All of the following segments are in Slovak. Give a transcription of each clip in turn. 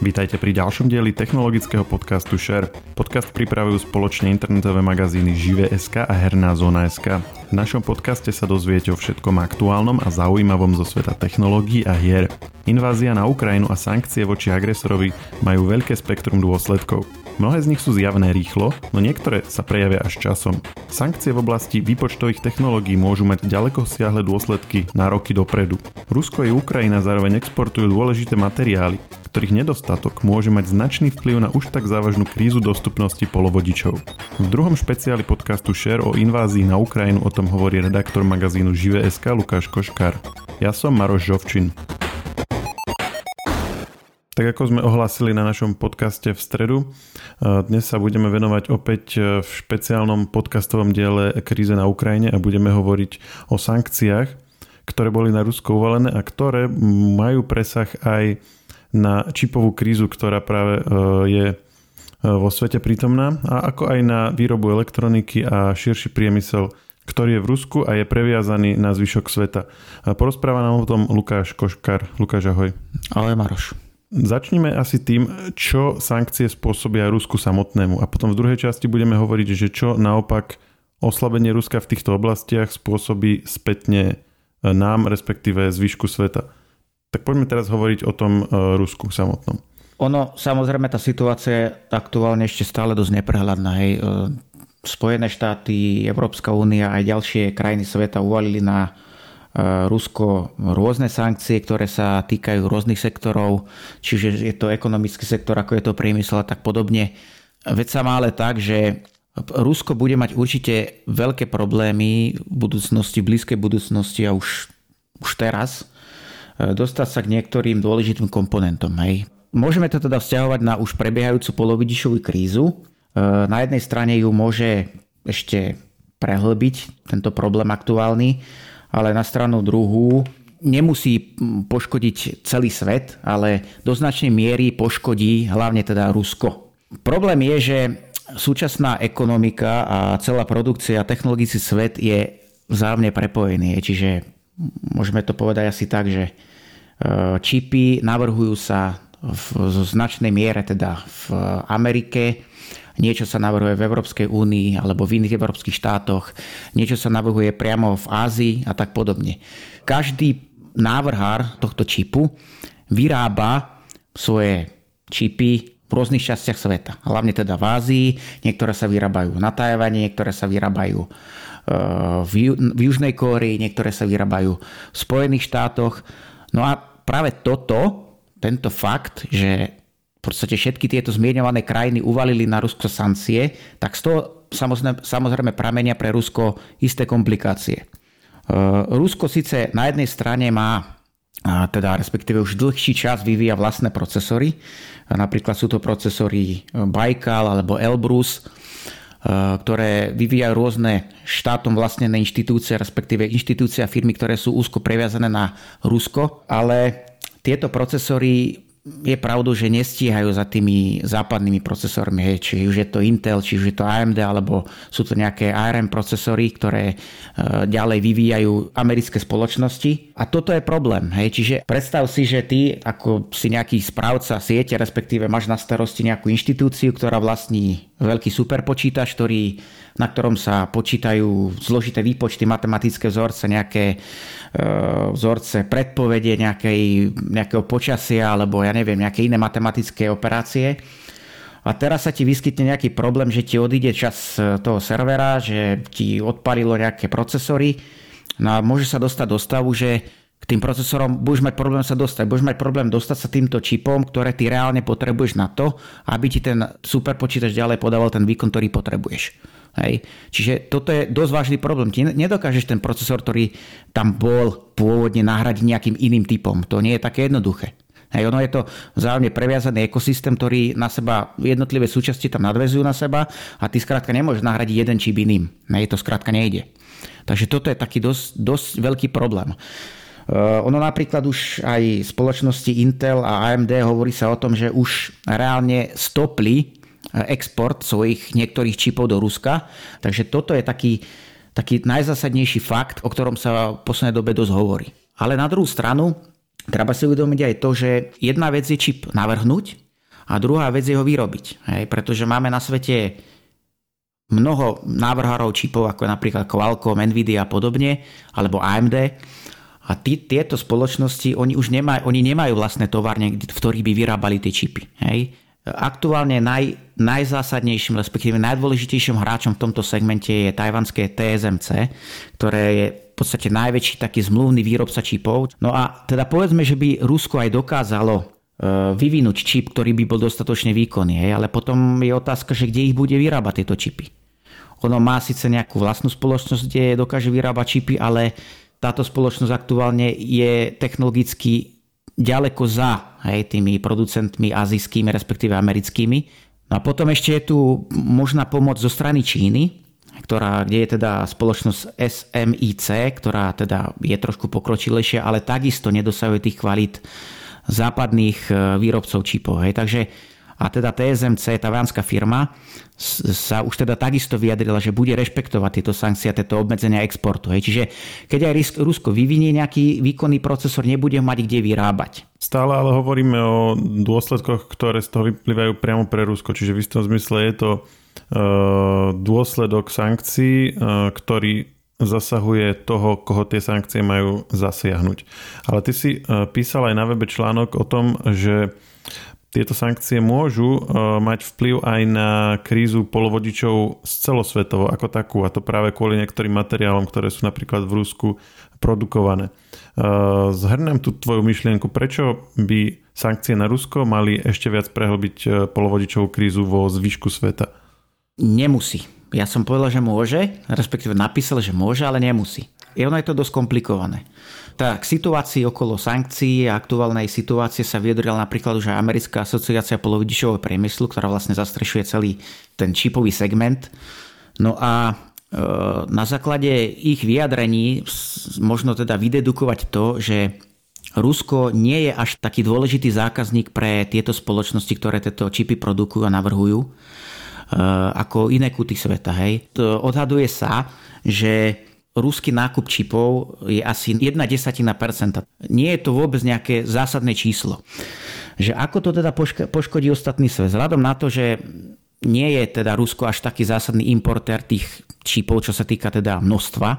Vítajte pri ďalšom dieli technologického podcastu Share. Podcast pripravujú spoločne internetové magazíny Žive.sk a Herná zóna.sk. V našom podcaste sa dozviete o všetkom aktuálnom a zaujímavom zo sveta technológií a hier. Invázia na Ukrajinu a sankcie voči agresorovi majú veľké spektrum dôsledkov. Mnohé z nich sú zjavné rýchlo, no niektoré sa prejavia až časom. Sankcie v oblasti výpočtových technológií môžu mať ďaleko siahle dôsledky na roky dopredu. Rusko i Ukrajina zároveň exportujú dôležité materiály, ktorých nedostatok môže mať značný vplyv na už tak závažnú krízu dostupnosti polovodičov. V druhom špeciáli podcastu Share o invázii na Ukrajinu o tom hovorí redaktor magazínu Žive.sk Lukáš Koškár. Ja som Maroš Žovčin. Tak ako sme ohlásili na našom podcaste v stredu, dnes sa budeme venovať opäť e, v špeciálnom podcastovom diele kríze na Ukrajine a budeme hovoriť o sankciách, ktoré boli na Rusko uvalené a ktoré majú presah aj na čipovú krízu, ktorá práve e, je e, vo svete prítomná a ako aj na výrobu elektroniky a širší priemysel, ktorý je v Rusku a je previazaný na zvyšok sveta. Porozpráva nám o tom Lukáš Koškar. Lukáš, ahoj. Ahoj Maroš. Začneme asi tým, čo sankcie spôsobia Rusku samotnému a potom v druhej časti budeme hovoriť, že čo naopak oslabenie Ruska v týchto oblastiach spôsobí spätne nám, respektíve zvyšku sveta. Tak poďme teraz hovoriť o tom e, Rusku samotnom. Ono, samozrejme, tá situácia je aktuálne ešte stále dosť neprehľadná. Hej. E, Spojené štáty, Európska únia aj ďalšie krajiny sveta uvalili na E, Rusko rôzne sankcie, ktoré sa týkajú rôznych sektorov, čiže je to ekonomický sektor, ako je to priemysel a tak podobne. Veď sa má ale tak, že Rusko bude mať určite veľké problémy v budúcnosti, v blízkej budúcnosti a už, už teraz e, dostať sa k niektorým dôležitým komponentom. Hej. Môžeme to teda vzťahovať na už prebiehajúcu polovidišovú krízu. E, na jednej strane ju môže ešte prehlbiť tento problém aktuálny, ale na stranu druhú nemusí poškodiť celý svet, ale do značnej miery poškodí hlavne teda Rusko. Problém je, že súčasná ekonomika a celá produkcia a technologický svet je vzájomne prepojený. Čiže môžeme to povedať asi tak, že e, čipy navrhujú sa v, značnej miere teda v Amerike, niečo sa navrhuje v Európskej únii alebo v iných európskych štátoch, niečo sa navrhuje priamo v Ázii a tak podobne. Každý návrhár tohto čipu vyrába svoje čipy v rôznych častiach sveta. Hlavne teda v Ázii, niektoré sa vyrábajú na Tajvane, niektoré sa vyrábajú e, v, v Južnej Kórii, niektoré sa vyrábajú v Spojených štátoch. No a práve toto, tento fakt, že v podstate všetky tieto zmieňované krajiny uvalili na Rusko sankcie, tak z toho samozrejme, samozrejme pramenia pre Rusko isté komplikácie. E, Rusko síce na jednej strane má teda respektíve už dlhší čas vyvíja vlastné procesory. Napríklad sú to procesory Baikal alebo Elbrus, e, ktoré vyvíjajú rôzne štátom vlastnené inštitúcie, respektíve inštitúcie a firmy, ktoré sú úzko previazané na Rusko, ale tieto procesory je pravdou, že nestíhajú za tými západnými procesormi, hej, či už je to Intel, či už je to AMD, alebo sú to nejaké ARM procesory, ktoré e, ďalej vyvíjajú americké spoločnosti. A toto je problém. Hej, čiže predstav si, že ty ako si nejaký správca siete, respektíve máš na starosti nejakú inštitúciu, ktorá vlastní veľký superpočítač, ktorý, na ktorom sa počítajú zložité výpočty, matematické vzorce, nejaké e, vzorce predpovede nejakej, nejakého počasia alebo ja neviem, nejaké iné matematické operácie. A teraz sa ti vyskytne nejaký problém, že ti odíde čas e, toho servera, že ti odpalilo nejaké procesory. No a môže sa dostať do stavu, že k tým procesorom budeš mať problém sa dostať. Budeš mať problém dostať sa týmto čipom, ktoré ty reálne potrebuješ na to, aby ti ten super počítač ďalej podával ten výkon, ktorý potrebuješ. Hej. Čiže toto je dosť vážny problém. Ti nedokážeš ten procesor, ktorý tam bol pôvodne nahradiť nejakým iným typom. To nie je také jednoduché. Hej, ono je to vzájomne previazaný ekosystém, ktorý na seba, jednotlivé súčasti tam nadvezujú na seba a ty skrátka nemôžeš nahradiť jeden čip iným. Hej, to skrátka nejde. Takže toto je taký dosť, dosť veľký problém. Uh, ono napríklad už aj spoločnosti Intel a AMD hovorí sa o tom, že už reálne stopli eh, export svojich niektorých čipov do Ruska. Takže toto je taký, taký najzásadnejší fakt, o ktorom sa v poslednej dobe dosť hovorí. Ale na druhú stranu, treba si uvedomiť aj to, že jedna vec je čip navrhnúť a druhá vec je ho vyrobiť. Hej, pretože máme na svete mnoho návrhárov čipov, ako napríklad Qualcomm, Nvidia a podobne, alebo AMD. A tí, tieto spoločnosti, oni už nemajú, oni nemajú vlastné továrne, v ktorých by vyrábali tie čipy. Hej. Aktuálne naj, najzásadnejším, respektíve najdôležitejším hráčom v tomto segmente je tajvanské TSMC, ktoré je podstate najväčší taký zmluvný výrobca čipov. No a teda povedzme, že by Rusko aj dokázalo E, vyvinúť čip, ktorý by bol dostatočne výkonný, hej, ale potom je otázka, že kde ich bude vyrábať tieto čipy. Ono má síce nejakú vlastnú spoločnosť, kde dokáže vyrábať čipy, ale táto spoločnosť aktuálne je technologicky ďaleko za hej, tými producentmi azijskými, respektíve americkými. No a potom ešte je tu možná pomoc zo strany Číny, ktorá, kde je teda spoločnosť SMIC, ktorá teda je trošku pokročilejšia, ale takisto nedosahuje tých kvalít západných e, výrobcov čipov. Hej. Takže a teda TSMC, tá vánska firma, sa už teda takisto vyjadrila, že bude rešpektovať tieto sankcie a tieto obmedzenia exportu. Hej. Čiže keď aj Rusko vyvinie nejaký výkonný procesor, nebude mať kde vyrábať. Stále ale hovoríme o dôsledkoch, ktoré z toho vyplývajú priamo pre Rusko. Čiže v istom zmysle je to uh, dôsledok sankcií, uh, ktorý zasahuje toho, koho tie sankcie majú zasiahnuť. Ale ty si e, písal aj na webe článok o tom, že tieto sankcie môžu e, mať vplyv aj na krízu polovodičov z celosvetovo ako takú a to práve kvôli niektorým materiálom, ktoré sú napríklad v Rusku produkované. E, zhrnem tú tvoju myšlienku, prečo by sankcie na Rusko mali ešte viac prehlbiť polovodičovú krízu vo zvyšku sveta? Nemusí ja som povedal, že môže, respektíve napísal, že môže, ale nemusí. I ono je to dosť komplikované. Tak situácii okolo sankcií a aktuálnej situácie sa vyjadrila napríklad už aj Americká asociácia polovidičového priemyslu, ktorá vlastne zastrešuje celý ten čipový segment. No a e, na základe ich vyjadrení možno teda vydedukovať to, že Rusko nie je až taký dôležitý zákazník pre tieto spoločnosti, ktoré tieto čipy produkujú a navrhujú Eh, ako iné kuty sveta. Hej. To odhaduje sa, že ruský nákup čipov je asi 1 desatina percenta. Nie je to vôbec nejaké zásadné číslo. Že ako to teda poškodí ostatný svet? Vzhľadom na to, že nie je teda Rusko až taký zásadný importér tých čipov, čo sa týka teda množstva,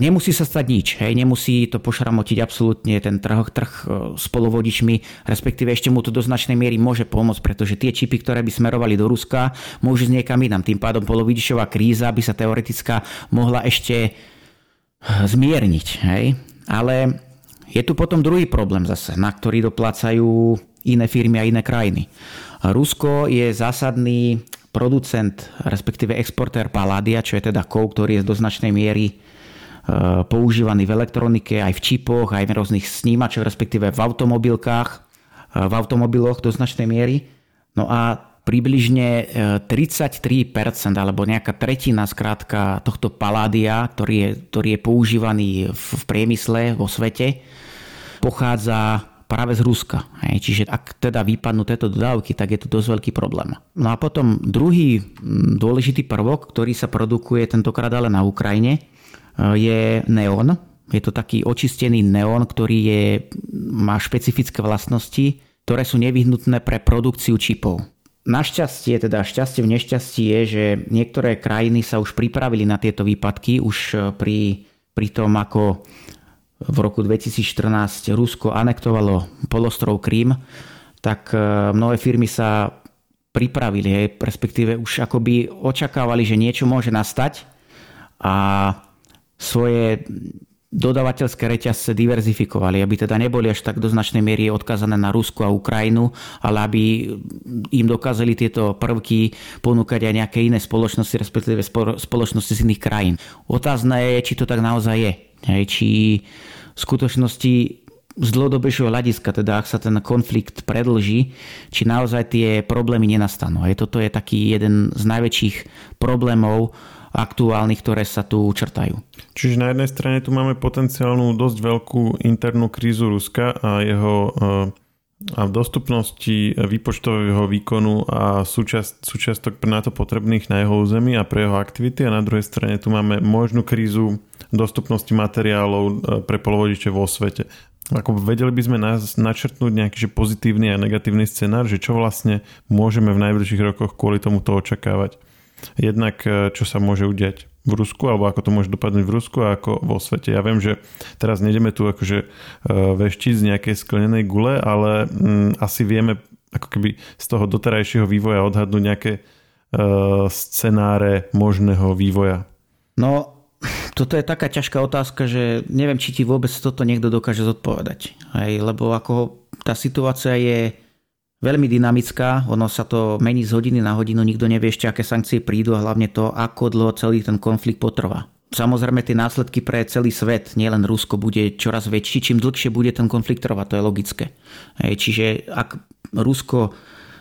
nemusí sa stať nič, hej, nemusí to pošramotiť absolútne ten trh, trh eh, s polovodičmi, respektíve ešte mu to do značnej miery môže pomôcť, pretože tie čipy, ktoré by smerovali do Ruska, môžu z niekam inám. Tým pádom polovodičová kríza by sa teoretická mohla ešte eh, zmierniť. Hej. Ale je tu potom druhý problém zase, na ktorý doplácajú iné firmy a iné krajiny. Rusko je zásadný producent, respektíve exportér paládia, čo je teda kov, ktorý je do značnej miery Eh, používaný v elektronike, aj v čipoch, aj v rôznych snímačoch, respektíve v automobilkách, eh, v automobiloch do značnej miery. No a približne 33% eh, alebo nejaká tretina skrátka tohto paládia, ktorý je, ktorý je používaný v priemysle vo svete, pochádza práve z Ruska. Čiže ak teda vypadnú tieto dodávky, tak je to dosť veľký problém. No a potom druhý mm, dôležitý prvok, ktorý sa produkuje tentokrát ale na Ukrajine, je neón. Je to taký očistený neón, ktorý je, má špecifické vlastnosti, ktoré sú nevyhnutné pre produkciu čipov. Našťastie, teda šťastie v nešťastí je, že niektoré krajiny sa už pripravili na tieto výpadky, už e, pri, pri tom, ako v roku 2014 Rusko anektovalo polostrov Krím, tak e, mnohé firmy sa pripravili, hej, respektíve už akoby očakávali, že niečo môže nastať a svoje dodavateľské reťazce diverzifikovali, aby teda neboli až tak do značnej miery odkázané na Rusku a Ukrajinu, ale aby im dokázali tieto prvky ponúkať aj nejaké iné spoločnosti, respektíve spoločnosti z iných krajín. Otázne je, či to tak naozaj je. Či v skutočnosti z dlhodobejšieho hľadiska, teda ak sa ten konflikt predlží, či naozaj tie problémy nenastanú. Hej, toto je taký jeden z najväčších problémov aktuálnych, ktoré sa tu črtajú. Čiže na jednej strane tu máme potenciálnu dosť veľkú internú krízu Ruska a jeho eh, a dostupnosti výpočtového výkonu a súčasť, súčiastok na to potrebných na jeho území a pre jeho aktivity a na druhej strane tu máme možnú krízu dostupnosti materiálov eh, pre polovodiče vo svete. Ako vedeli by sme načrtnúť nejaký že pozitívny a negatívny scenár, že čo vlastne môžeme v najbližších rokoch kvôli tomuto očakávať. Jednak e, čo sa môže udiať v Rusku, alebo ako to môže dopadnúť v Rusku a ako vo svete. Ja viem, že teraz nejdeme tu akože e, veštiť z nejakej sklenenej gule, ale mm, asi vieme ako keby z toho doterajšieho vývoja odhadnúť nejaké uh, scenáre možného vývoja. No, toto je taká ťažká otázka, že neviem, či ti vôbec toto niekto dokáže zodpovedať. Hej, lebo ako tá situácia je veľmi dynamická, ono sa to mení z hodiny na hodinu, nikto nevie ešte, aké sankcie prídu a hlavne to, ako dlho celý ten konflikt potrvá. Samozrejme tie následky pre celý svet, nielen Rusko, bude čoraz väčší, čím dlhšie bude ten konflikt trvať, to je logické. Čiže ak Rusko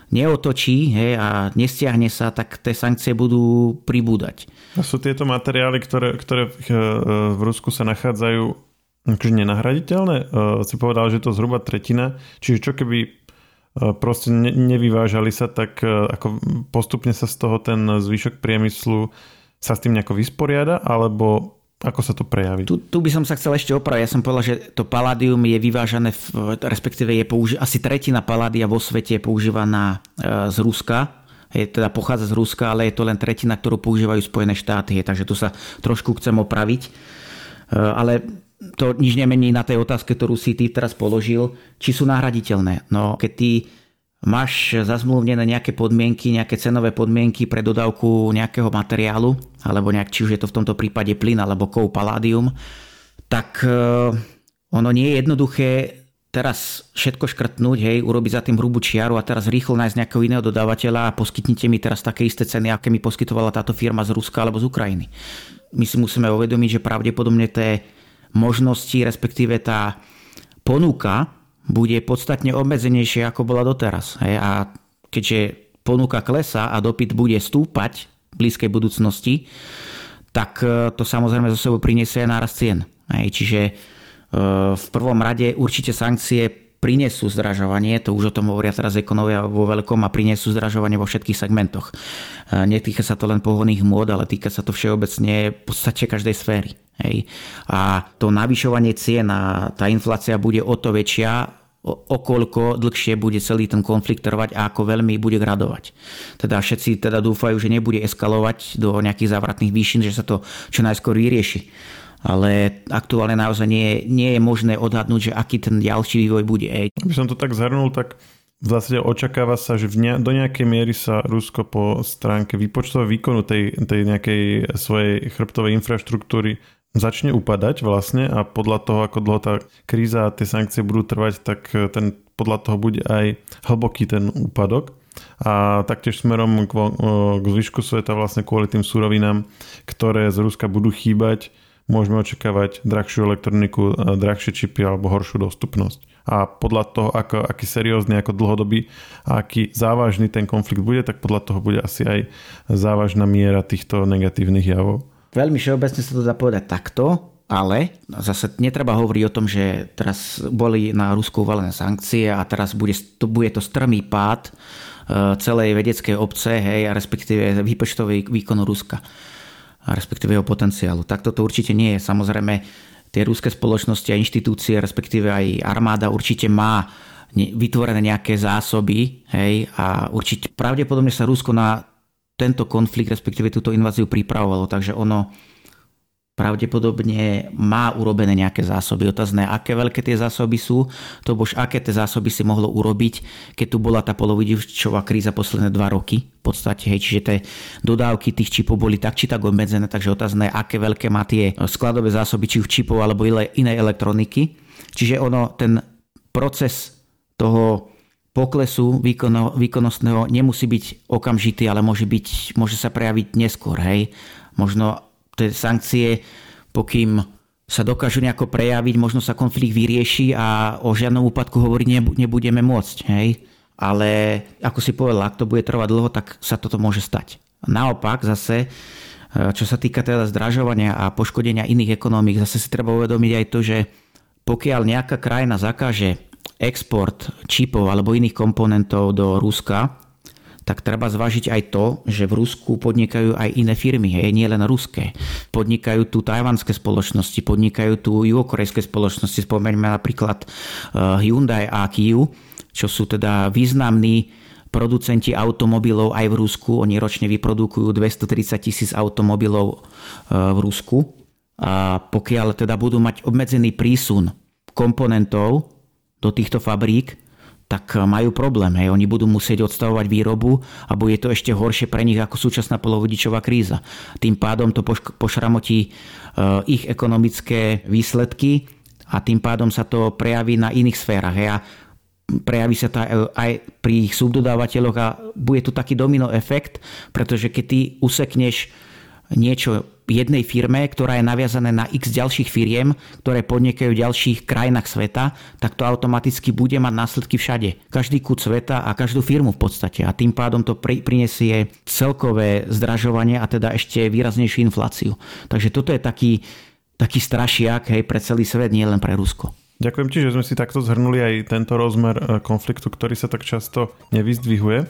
neotočí hej, a nestiahne sa, tak tie sankcie budú pribúdať. A sú tieto materiály, ktoré, ktoré v Rusku sa nachádzajú akože nenahraditeľné? E, si povedal, že to zhruba tretina. Čiže čo keby e, proste nevyvážali sa, tak e, ako postupne sa z toho ten zvyšok priemyslu sa s tým nejako vysporiada, alebo ako sa to prejaví? Tu, tu by som sa chcel ešte opraviť. Ja som povedal, že to paládium je vyvážané, v, respektíve je použi- asi tretina paládia vo svete je používaná e, z Ruska. Je, teda pochádza z Ruska, ale je to len tretina, ktorú používajú Spojené štáty. Takže tu sa trošku chcem opraviť. Ale to nič nemení na tej otázke, ktorú si ty teraz položil, či sú nahraditeľné. No keď ty máš zazmluvnené nejaké podmienky, nejaké cenové podmienky pre dodávku nejakého materiálu, alebo nejak, či už je to v tomto prípade plyn alebo kov paládium, tak e, ono nie je jednoduché teraz všetko škrtnúť, hej, urobiť za tým hrubú čiaru a teraz rýchlo nájsť nejakého iného dodávateľa a poskytnite mi teraz také isté ceny, aké mi poskytovala táto firma z Ruska alebo z Ukrajiny. My si musíme uvedomiť, že pravdepodobne tie možnosti, respektíve tá ponuka bude podstatne obmedzenejšie, ako bola doteraz. Hej? A keďže ponuka klesa a dopyt bude stúpať v blízkej budúcnosti, tak e, to samozrejme zo sebou priniesie nárast cien. Hej? Čiže e, v prvom rade určite sankcie prinesú zdražovanie, to už o tom hovoria teraz ekonovia vo veľkom a prinesú zdražovanie vo všetkých segmentoch. E, netýka sa to len pohodných môd, ale týka sa to všeobecne v podstate každej sféry. Hej. A to navyšovanie cien a tá inflácia bude o to väčšia, okoľko dlhšie bude celý ten konflikt trvať a ako veľmi bude gradovať. Teda všetci teda dúfajú, že nebude eskalovať do nejakých závratných výšin, že sa to čo najskôr vyrieši. Ale aktuálne naozaj nie, nie je možné odhadnúť, že aký ten ďalší vývoj bude. Aby som to tak zhrnul, tak v zásade očakáva sa, že ne, do nejakej miery sa Rusko po stránke výpočtového výkonu tej, tej nejakej svojej chrbtovej infraštruktúry začne upadať vlastne a podľa toho, ako dlho tá kríza a tie sankcie budú trvať, tak e, ten, podľa toho bude aj hlboký ten úpadok. A taktiež smerom k, e, k zvyšku sveta vlastne kvôli tým surovinám, ktoré z Ruska budú chýbať, môžeme očakávať drahšiu elektroniku, e, drahšie čipy alebo horšiu dostupnosť. A podľa toho, ako, aký seriózny, ako dlhodobý a aký závažný ten konflikt bude, tak podľa toho bude asi aj závažná miera týchto negatívnych javov. Veľmi všeobecne sa to dá povedať takto, ale zase netreba hovoriť o tom, že teraz boli na Rusku uvalené sankcie a teraz bude to, bude to strmý pád e, celej vedeckej obce, hej, a respektíve výpočtový výkonu Ruska a respektíve jeho potenciálu. Takto to určite nie je. Samozrejme, tie ruské spoločnosti a inštitúcie, respektíve aj armáda určite má vytvorené nejaké zásoby hej, a určite pravdepodobne sa Rusko na tento konflikt, respektíve túto inváziu pripravovalo, takže ono pravdepodobne má urobené nejaké zásoby. Otázne, aké veľké tie zásoby sú, to bož aké tie zásoby si mohlo urobiť, keď tu bola tá polovidičová kríza posledné dva roky. V podstate, hej, čiže tie dodávky tých čipov boli tak či tak obmedzené, takže otázne, aké veľké má tie skladové zásoby, či už čipov alebo inej elektroniky. Čiže ono, ten proces toho poklesu výkono, výkonnostného nemusí byť okamžitý, ale môže, byť, môže sa prejaviť neskôr. Hej. Možno tie sankcie, pokým sa dokážu nejako prejaviť, možno sa konflikt vyrieši a o žiadnom úpadku hovoriť nebudeme môcť. Hej. Ale ako si povedal, ak to bude trvať dlho, tak sa toto môže stať. Naopak zase, e, čo sa týka teda zdražovania a poškodenia iných ekonomík, zase si treba uvedomiť aj to, že pokiaľ nejaká krajina zakáže export čipov alebo iných komponentov do Ruska, tak treba zvážiť aj to, že v Rusku podnikajú aj iné firmy, hej, nie len ruské. Podnikajú tu tajvanské spoločnosti, podnikajú tu juhokorejské spoločnosti, spomeňme napríklad eh, Hyundai a Kia, čo sú teda významní producenti automobilov aj v Rusku. Oni ročne vyprodukujú 230 tisíc automobilov eh, v Rusku. A pokiaľ teda budú mať obmedzený prísun komponentov do týchto fabrík, tak majú problém. Hej. Oni budú musieť odstavovať výrobu a bude to ešte horšie pre nich ako súčasná polovodičová kríza. Tým pádom to pošramotí e, ich ekonomické výsledky a tým pádom sa to prejaví na iných sférach. Hej. A prejaví sa to aj pri ich subdodávateľoch a bude tu taký domino efekt, pretože keď ty usekneš niečo jednej firme, ktorá je naviazaná na x ďalších firiem, ktoré podnikajú v ďalších krajinách sveta, tak to automaticky bude mať následky všade. Každý kút sveta a každú firmu v podstate. A tým pádom to prinesie celkové zdražovanie a teda ešte výraznejšiu infláciu. Takže toto je taký, taký strašiak hej, pre celý svet, nie len pre Rusko. Ďakujem ti, že sme si takto zhrnuli aj tento rozmer e, konfliktu, ktorý sa tak často nevyzdvihuje.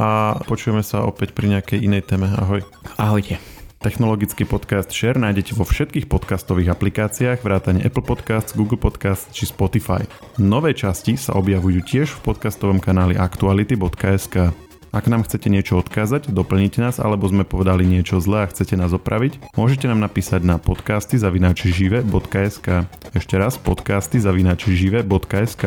A počujeme sa opäť pri nejakej inej téme. Ahoj. Ahojte. Technologický podcast Share nájdete vo všetkých podcastových aplikáciách vrátane Apple Podcasts, Google Podcasts či Spotify. Nové časti sa objavujú tiež v podcastovom kanáli aktuality.sk. Ak nám chcete niečo odkázať, doplniť nás, alebo sme povedali niečo zlé a chcete nás opraviť, môžete nám napísať na podcasty zavinačižive.sk. Ešte raz podcasty zavinačižive.sk.